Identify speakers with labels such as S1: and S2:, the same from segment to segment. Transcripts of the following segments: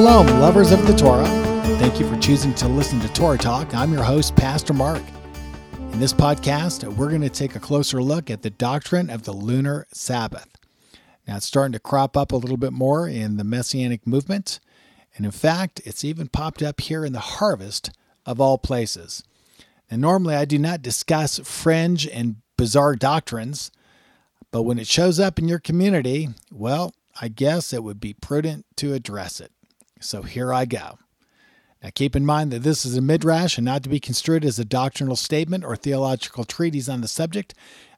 S1: Shalom, lovers of the Torah. Thank you for choosing to listen to Torah Talk. I'm your host, Pastor Mark. In this podcast, we're going to take a closer look at the doctrine of the lunar Sabbath. Now, it's starting to crop up a little bit more in the Messianic movement. And in fact, it's even popped up here in the harvest of all places. And normally, I do not discuss fringe and bizarre doctrines, but when it shows up in your community, well, I guess it would be prudent to address it. So here I go. Now keep in mind that this is a midrash and not to be construed as a doctrinal statement or theological treatise on the subject.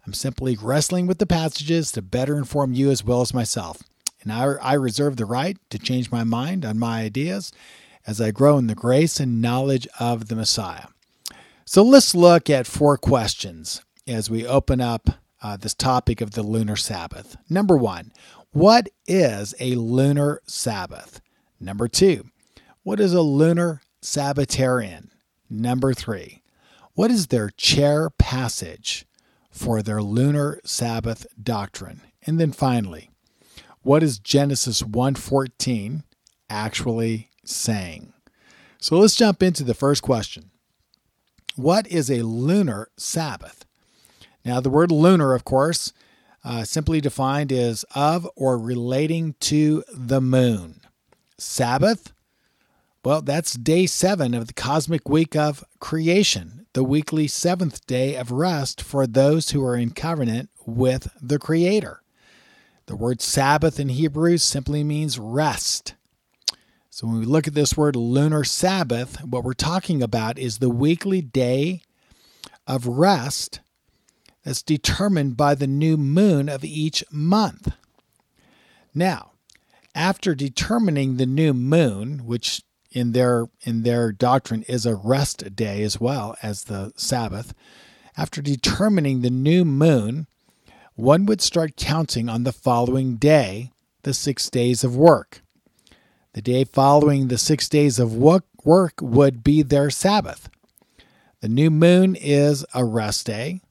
S1: I'm simply wrestling with the passages to better inform you as well as myself. And I, I reserve the right to change my mind on my ideas as I grow in the grace and knowledge of the Messiah. So let's look at four questions as we open up uh, this topic of the lunar Sabbath. Number one, what is a lunar Sabbath? Number two, what is a lunar Sabbatarian? Number three, what is their chair passage for their lunar Sabbath doctrine? And then finally, what is Genesis 1:14 actually saying? So let's jump into the first question. What is a lunar Sabbath? Now, the word lunar, of course, uh, simply defined is of or relating to the moon. Sabbath? Well, that's day seven of the cosmic week of creation, the weekly seventh day of rest for those who are in covenant with the Creator. The word Sabbath in Hebrew simply means rest. So when we look at this word lunar Sabbath, what we're talking about is the weekly day of rest that's determined by the new moon of each month. Now, after determining the new moon, which in their in their doctrine is a rest day as well as the Sabbath, after determining the new moon, one would start counting on the following day, the 6 days of work. The day following the 6 days of work would be their Sabbath. The new moon is a rest day,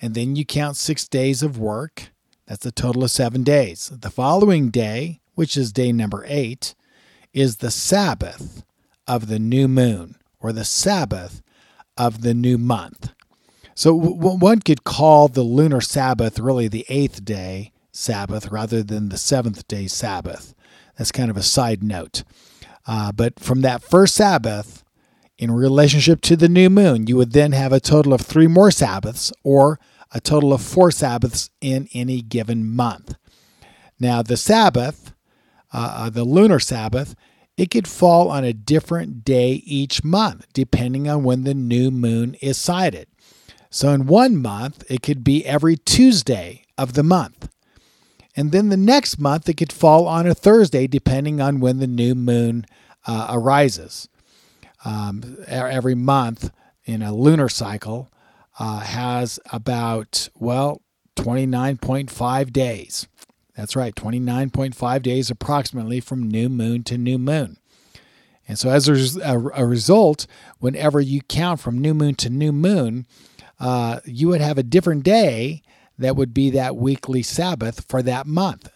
S1: and then you count 6 days of work. That's a total of 7 days. The following day which is day number eight, is the Sabbath of the new moon or the Sabbath of the new month. So one could call the lunar Sabbath really the eighth day Sabbath rather than the seventh day Sabbath. That's kind of a side note. Uh, but from that first Sabbath, in relationship to the new moon, you would then have a total of three more Sabbaths or a total of four Sabbaths in any given month. Now, the Sabbath uh, uh, the lunar Sabbath, it could fall on a different day each month, depending on when the new moon is sighted. So in one month, it could be every Tuesday of the month. And then the next month, it could fall on a Thursday, depending on when the new moon uh, arises. Um, every month in a lunar cycle uh, has about, well, 29.5 days. That's right, 29.5 days approximately from new moon to new moon. And so, as a, a result, whenever you count from new moon to new moon, uh, you would have a different day that would be that weekly Sabbath for that month.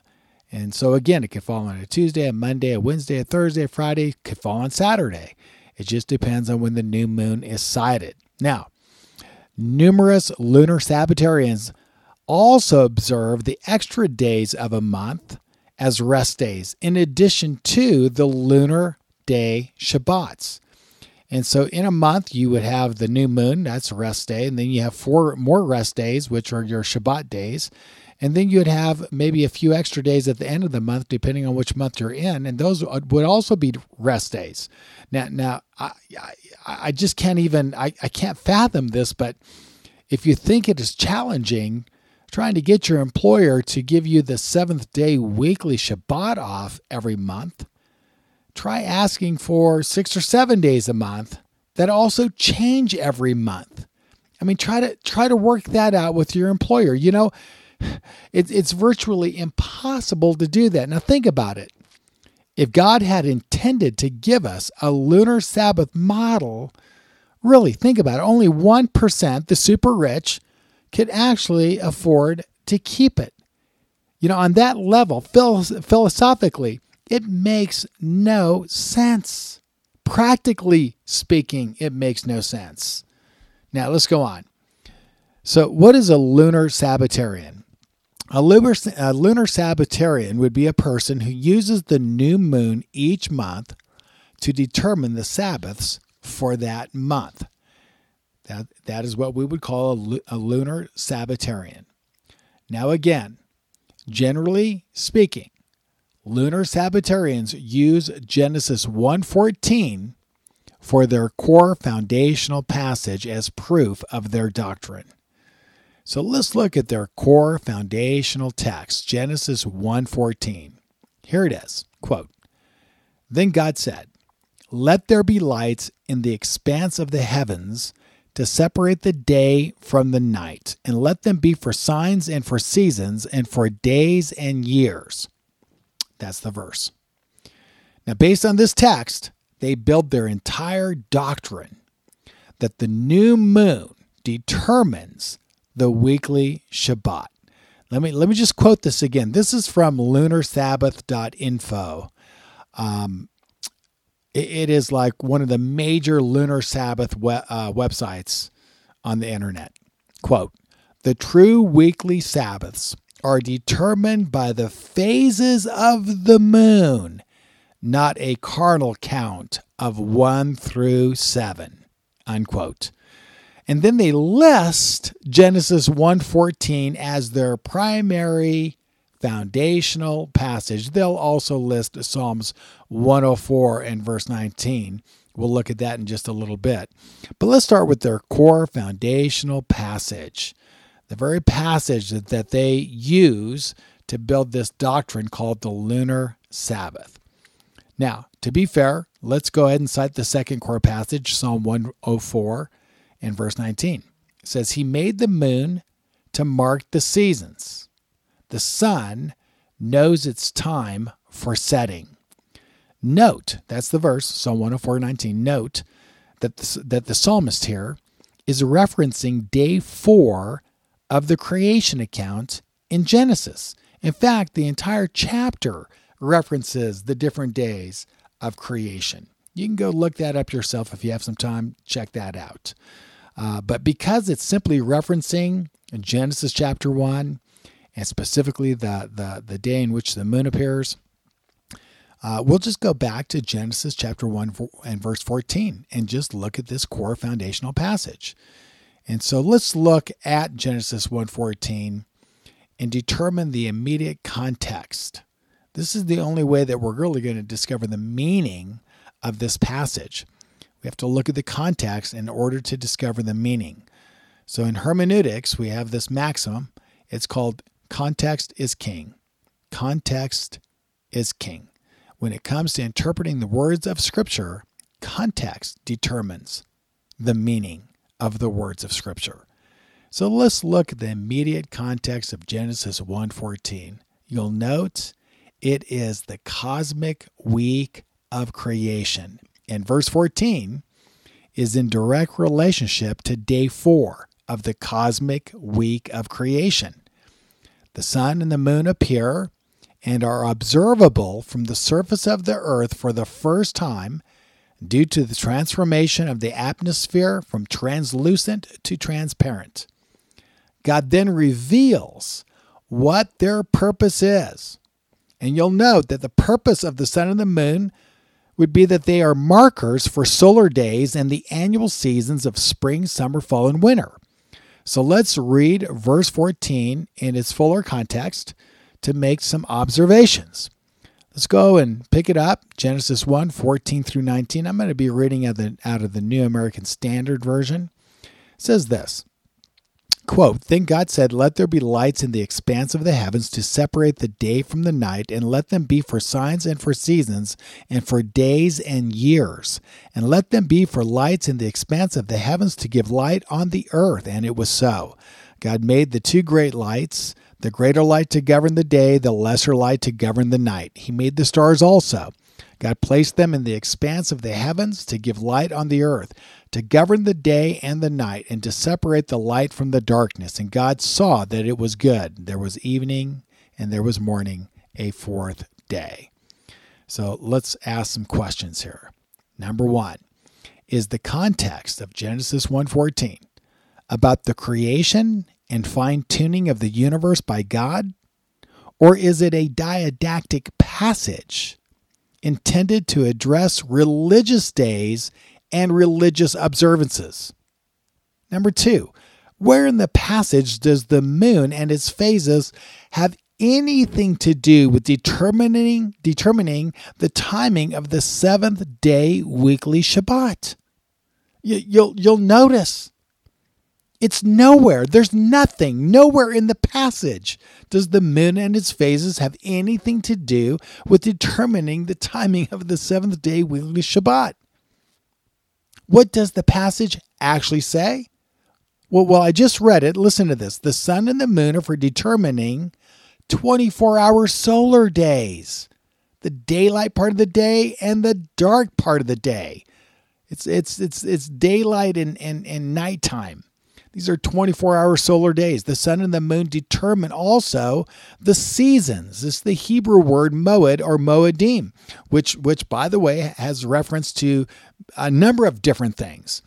S1: And so, again, it could fall on a Tuesday, a Monday, a Wednesday, a Thursday, a Friday, it could fall on Saturday. It just depends on when the new moon is sighted. Now, numerous lunar Sabbatarians also observe the extra days of a month as rest days, in addition to the lunar day Shabbats. And so in a month, you would have the new moon, that's a rest day. And then you have four more rest days, which are your Shabbat days. And then you'd have maybe a few extra days at the end of the month, depending on which month you're in. And those would also be rest days. Now, now I, I, I just can't even, I, I can't fathom this, but if you think it is challenging trying to get your employer to give you the seventh day weekly Shabbat off every month, try asking for six or seven days a month that also change every month. I mean, try to try to work that out with your employer. You know, it, it's virtually impossible to do that. Now think about it. If God had intended to give us a lunar Sabbath model, really think about it. Only one percent, the super rich, could actually afford to keep it. You know, on that level, philosophically, it makes no sense. Practically speaking, it makes no sense. Now, let's go on. So, what is a lunar Sabbatarian? A lunar, a lunar Sabbatarian would be a person who uses the new moon each month to determine the Sabbaths for that month. That, that is what we would call a, a lunar Sabbatarian. Now, again, generally speaking, lunar Sabbatarians use Genesis 1:14 for their core foundational passage as proof of their doctrine. So let's look at their core foundational text, Genesis 1:14. Here it is. Quote, Then God said, Let there be lights in the expanse of the heavens to separate the day from the night, and let them be for signs and for seasons and for days and years. That's the verse. Now, based on this text, they build their entire doctrine that the new moon determines the weekly Shabbat. Let me let me just quote this again. This is from lunarsabbath.info. Um, it is like one of the major lunar Sabbath we- uh, websites on the internet. Quote The true weekly Sabbaths are determined by the phases of the moon, not a carnal count of one through seven. Unquote. And then they list Genesis 1:14 as their primary foundational passage. They'll also list Psalms 104 and verse 19. We'll look at that in just a little bit. But let's start with their core foundational passage, the very passage that, that they use to build this doctrine called the lunar Sabbath. Now, to be fair, let's go ahead and cite the second core passage, Psalm 104 and verse 19. It says, He made the moon to mark the seasons the sun knows its time for setting. Note, that's the verse, Psalm 104:19. Note that the, that the psalmist here is referencing day 4 of the creation account in Genesis. In fact, the entire chapter references the different days of creation. You can go look that up yourself if you have some time, check that out. Uh, but because it's simply referencing Genesis chapter 1 and specifically the, the, the day in which the moon appears, uh, we'll just go back to Genesis chapter 1 and verse 14 and just look at this core foundational passage. And so let's look at Genesis 1:14 and determine the immediate context. This is the only way that we're really going to discover the meaning of this passage. We have to look at the context in order to discover the meaning. So in hermeneutics, we have this maxim. It's called Context is king. Context is king. When it comes to interpreting the words of Scripture, context determines the meaning of the words of Scripture. So let's look at the immediate context of Genesis 1:14. You'll note it is the cosmic week of creation. And verse 14 is in direct relationship to day 4 of the cosmic week of creation. The sun and the moon appear and are observable from the surface of the earth for the first time due to the transformation of the atmosphere from translucent to transparent. God then reveals what their purpose is. And you'll note that the purpose of the sun and the moon would be that they are markers for solar days and the annual seasons of spring, summer, fall, and winter. So let's read verse 14 in its fuller context to make some observations. Let's go and pick it up. Genesis 1 14 through 19. I'm going to be reading out of the, New American Standard Version. It says this Quote, Then God said, Let there be lights in the expanse of the heavens to separate the day from the night, and let them be for signs and for seasons, and for days and years. And let them be for lights in the expanse of the heavens to give light on the earth. And it was so. God made the two great lights, the greater light to govern the day, the lesser light to govern the night. He made the stars also. God placed them in the expanse of the heavens to give light on the earth, to govern the day and the night, and to separate the light from the darkness. And God saw that it was good. There was evening and there was morning, a fourth day. So let's ask some questions here. Number one, is the context of Genesis 1:14 about the creation and fine-tuning of the universe by God? Or is it a didactic passage intended to address religious days and religious observances. Number two, where in the passage does the moon and its phases have anything to do with determining determining the timing of the seventh day weekly Shabbat? You, you'll you'll notice it's nowhere. There's nothing. Nowhere in the passage does the moon and its phases have anything to do with determining the timing of the seventh day weekly Shabbat. What does the passage actually say? Well, well, I just read it. Listen to this. The sun and the moon are for determining 24 hour solar days, the daylight part of the day and the dark part of the day. It's, it's, it's, it's daylight and, and, and nighttime. These are 24 hour solar days. The sun and the moon determine also the seasons. This is the Hebrew word moed or moedim, which, which, by the way, has reference to a number of different things.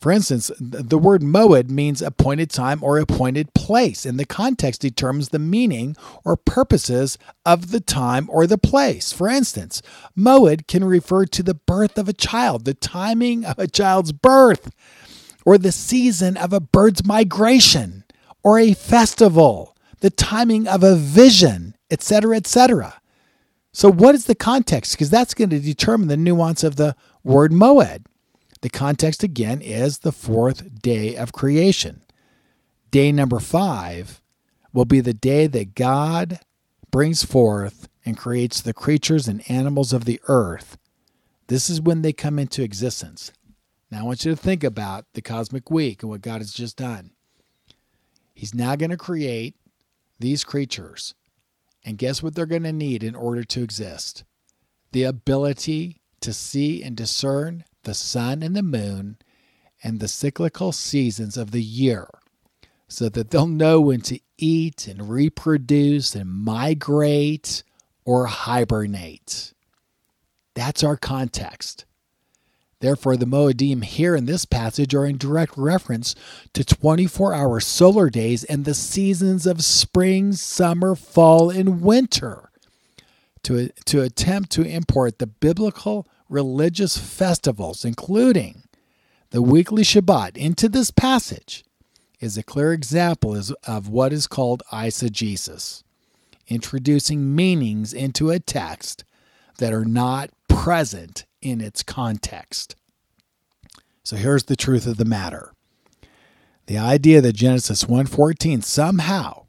S1: For instance, the word moed means appointed time or appointed place, and the context determines the meaning or purposes of the time or the place. For instance, moed can refer to the birth of a child, the timing of a child's birth or the season of a bird's migration, or a festival, the timing of a vision, etc., etc. So, what is the context? Because that's going to determine the nuance of the word moed. The context again is the fourth day of creation. Day number five will be the day that God brings forth and creates the creatures and animals of the earth. This is when they come into existence. Now I want you to think about the cosmic week and what God has just done. He's now going to create these creatures. And guess what they're going to need in order to exist? The ability to see and discern the sun and the moon and the cyclical seasons of the year so that they'll know when to eat and reproduce and migrate or hibernate. That's our context. Therefore, the Moedim here in this passage are in direct reference to 24 hour solar days and the seasons of spring, summer, fall, and winter. To, to attempt to import the biblical religious festivals, including the weekly Shabbat, into this passage is a clear example of what is called eisegesis, introducing meanings into a text that are not present in its context. So here's the truth of the matter. The idea that Genesis 1:14 somehow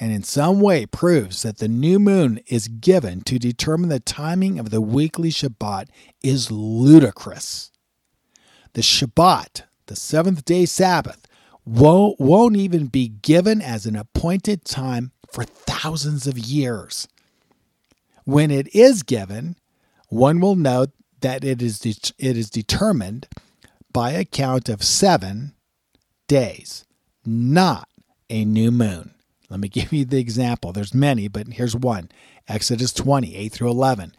S1: and in some way proves that the new moon is given to determine the timing of the weekly Shabbat is ludicrous. The Shabbat, the seventh day Sabbath, won't, won't even be given as an appointed time for thousands of years. When it is given, one will note that it is, de- it is determined by a count of seven days, not a new moon. Let me give you the example. There's many, but here's one Exodus 20, 8 through 11.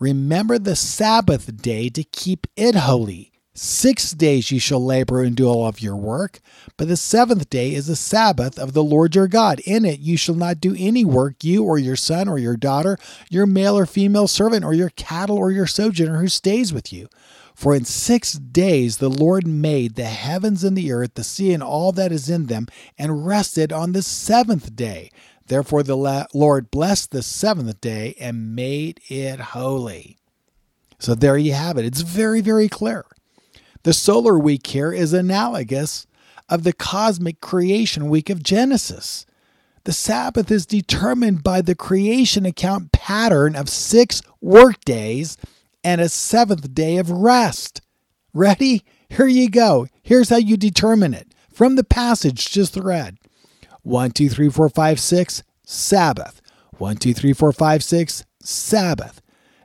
S1: Remember the Sabbath day to keep it holy. Six days you shall labor and do all of your work, but the seventh day is the Sabbath of the Lord your God. In it you shall not do any work, you or your son or your daughter, your male or female servant, or your cattle or your sojourner who stays with you. For in six days the Lord made the heavens and the earth, the sea and all that is in them, and rested on the seventh day. Therefore the Lord blessed the seventh day and made it holy. So there you have it. It's very, very clear. The solar week here is analogous of the cosmic creation week of Genesis. The Sabbath is determined by the creation account pattern of six work days and a seventh day of rest. Ready? Here you go. Here's how you determine it from the passage just read 1, 2, 3, 4, 5, 6, Sabbath. 1, 2, 3, 4, 5, 6, Sabbath.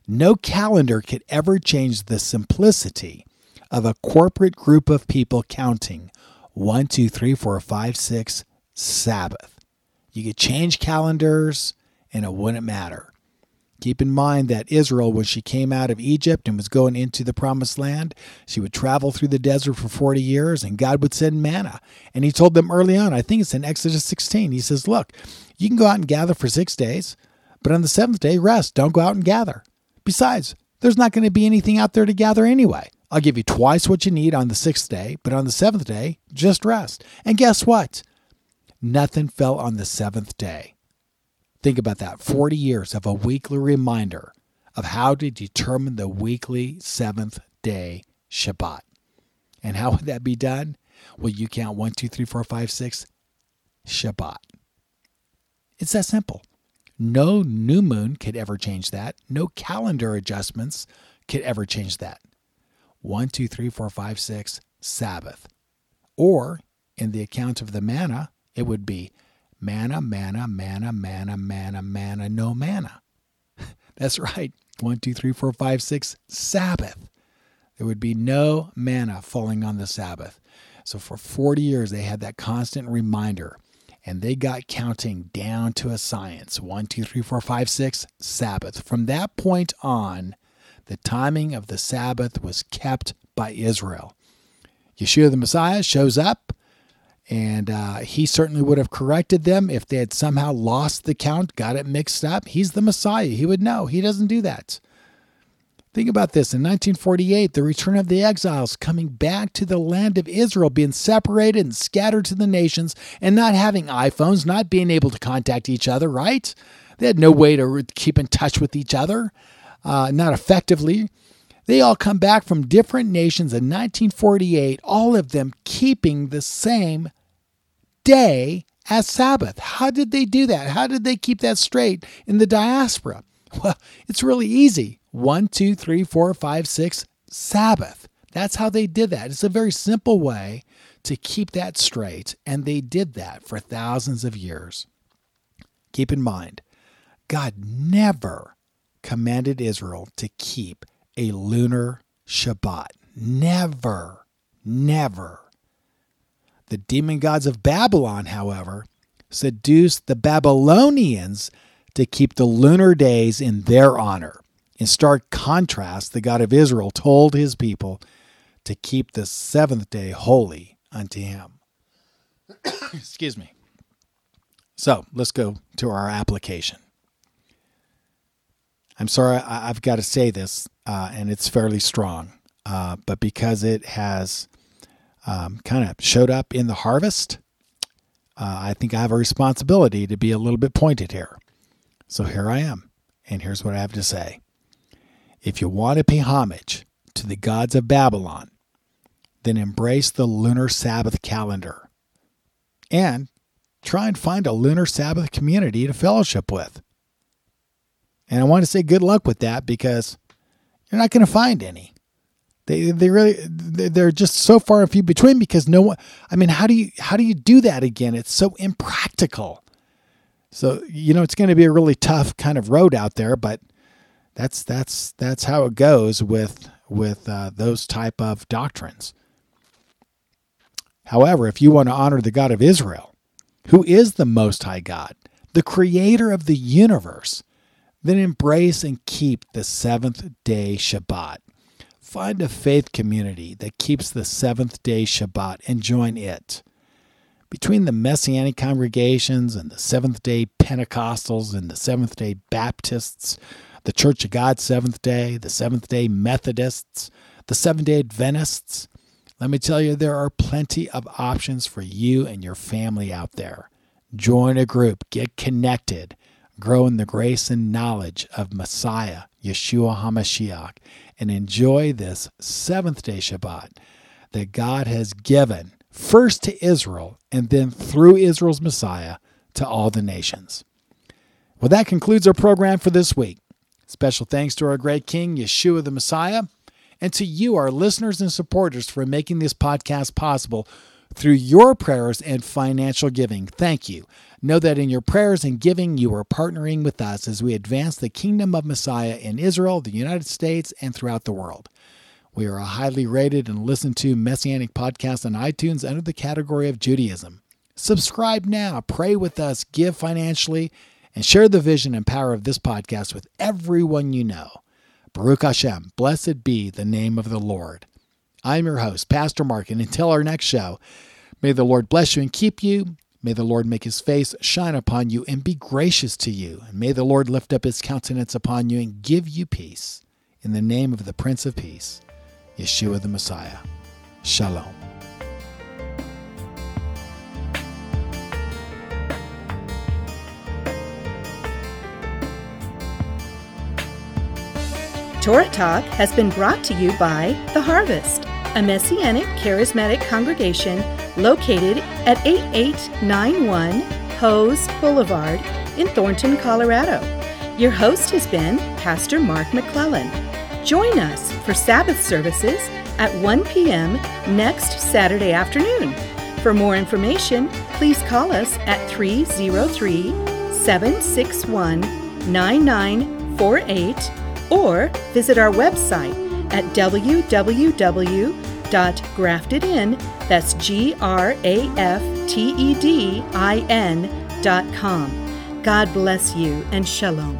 S1: No calendar could ever change the simplicity of a corporate group of people counting 1, 2, 3, 4, 5, 6, Sabbath. You could change calendars and it wouldn't matter. Keep in mind that Israel, when she came out of Egypt and was going into the promised land, she would travel through the desert for 40 years and God would send manna. And he told them early on, I think it's in Exodus 16, he says, Look, you can go out and gather for six days, but on the seventh day, rest. Don't go out and gather. Besides, there's not going to be anything out there to gather anyway. I'll give you twice what you need on the sixth day, but on the seventh day, just rest. And guess what? Nothing fell on the seventh day. Think about that 40 years of a weekly reminder of how to determine the weekly seventh day Shabbat. And how would that be done? Well, you count one, two, three, four, five, six, Shabbat. It's that simple. No new moon could ever change that. No calendar adjustments could ever change that one, two, three, four, five, six, Sabbath. Or in the account of the manna, it would be manna, manna, manna, manna, manna, manna, no manna. That's right. One, two, three, four, five, six, Sabbath. There would be no manna falling on the Sabbath. So for 40 years, they had that constant reminder and they got counting down to a science. One, two, three, four, five, six, Sabbath. From that point on, the timing of the Sabbath was kept by Israel. Yeshua the Messiah shows up, and uh, he certainly would have corrected them if they had somehow lost the count, got it mixed up. He's the Messiah. He would know. He doesn't do that. Think about this. In 1948, the return of the exiles coming back to the land of Israel, being separated and scattered to the nations, and not having iPhones, not being able to contact each other, right? They had no way to keep in touch with each other uh, not effectively. They all come back from different nations in 1948, all of them keeping the same day as Sabbath. How did they do that? How did they keep that straight in the diaspora? Well, it's really easy. One, two, three, four, five, six, Sabbath. That's how they did that. It's a very simple way to keep that straight, and they did that for thousands of years. Keep in mind, God never commanded Israel to keep a lunar Shabbat. Never, never. The demon gods of Babylon, however, seduced the Babylonians to keep the lunar days in their honor. In stark contrast, the God of Israel told his people to keep the seventh day holy unto him. Excuse me. So let's go to our application. I'm sorry, I, have got to say this, uh, and it's fairly strong, uh, but because it has um, kind of showed up in the harvest, uh, I think I have a responsibility to be a little bit pointed here. So here I am, and here's what I have to say. If you want to pay homage to the gods of Babylon, then embrace the lunar Sabbath calendar and try and find a lunar Sabbath community to fellowship with. And I want to say good luck with that because you're not going to find any. They they really they're just so far and few between because no one. I mean, how do you how do you do that again? It's so impractical. So you know it's going to be a really tough kind of road out there, but that's that's that's how it goes with with uh, those type of doctrines. However, if you want to honor the God of Israel, who is the Most High God, the Creator of the universe, then embrace and keep the seventh day Shabbat. Find a faith community that keeps the seventh day Shabbat and join it. Between the Messianic congregations and the Seventh day Pentecostals and the Seventh day Baptists, the Church of God Seventh day, the Seventh day Methodists, the Seventh day Adventists, let me tell you, there are plenty of options for you and your family out there. Join a group, get connected, grow in the grace and knowledge of Messiah, Yeshua HaMashiach, and enjoy this seventh day Shabbat that God has given first to Israel and then through Israel's Messiah to all the nations. Well, that concludes our program for this week. Special thanks to our great King, Yeshua the Messiah, and to you, our listeners and supporters, for making this podcast possible through your prayers and financial giving. Thank you. Know that in your prayers and giving, you are partnering with us as we advance the kingdom of Messiah in Israel, the United States, and throughout the world. We are a highly rated and listened to messianic podcast on iTunes under the category of Judaism. Subscribe now, pray with us, give financially, and share the vision and power of this podcast with everyone you know. Baruch Hashem, blessed be the name of the Lord. I'm your host, Pastor Mark, and until our next show, may the Lord bless you and keep you. May the Lord make his face shine upon you and be gracious to you. And may the Lord lift up his countenance upon you and give you peace. In the name of the Prince of Peace, Yeshua the Messiah. Shalom.
S2: Torah Talk has been brought to you by The Harvest, a Messianic charismatic congregation located at 8891 Hose Boulevard in Thornton, Colorado. Your host has been Pastor Mark McClellan. Join us for Sabbath services at 1 p.m. next Saturday afternoon. For more information, please call us at 303 761 9948 or visit our website at www.graftedin, that's. God bless you and shalom.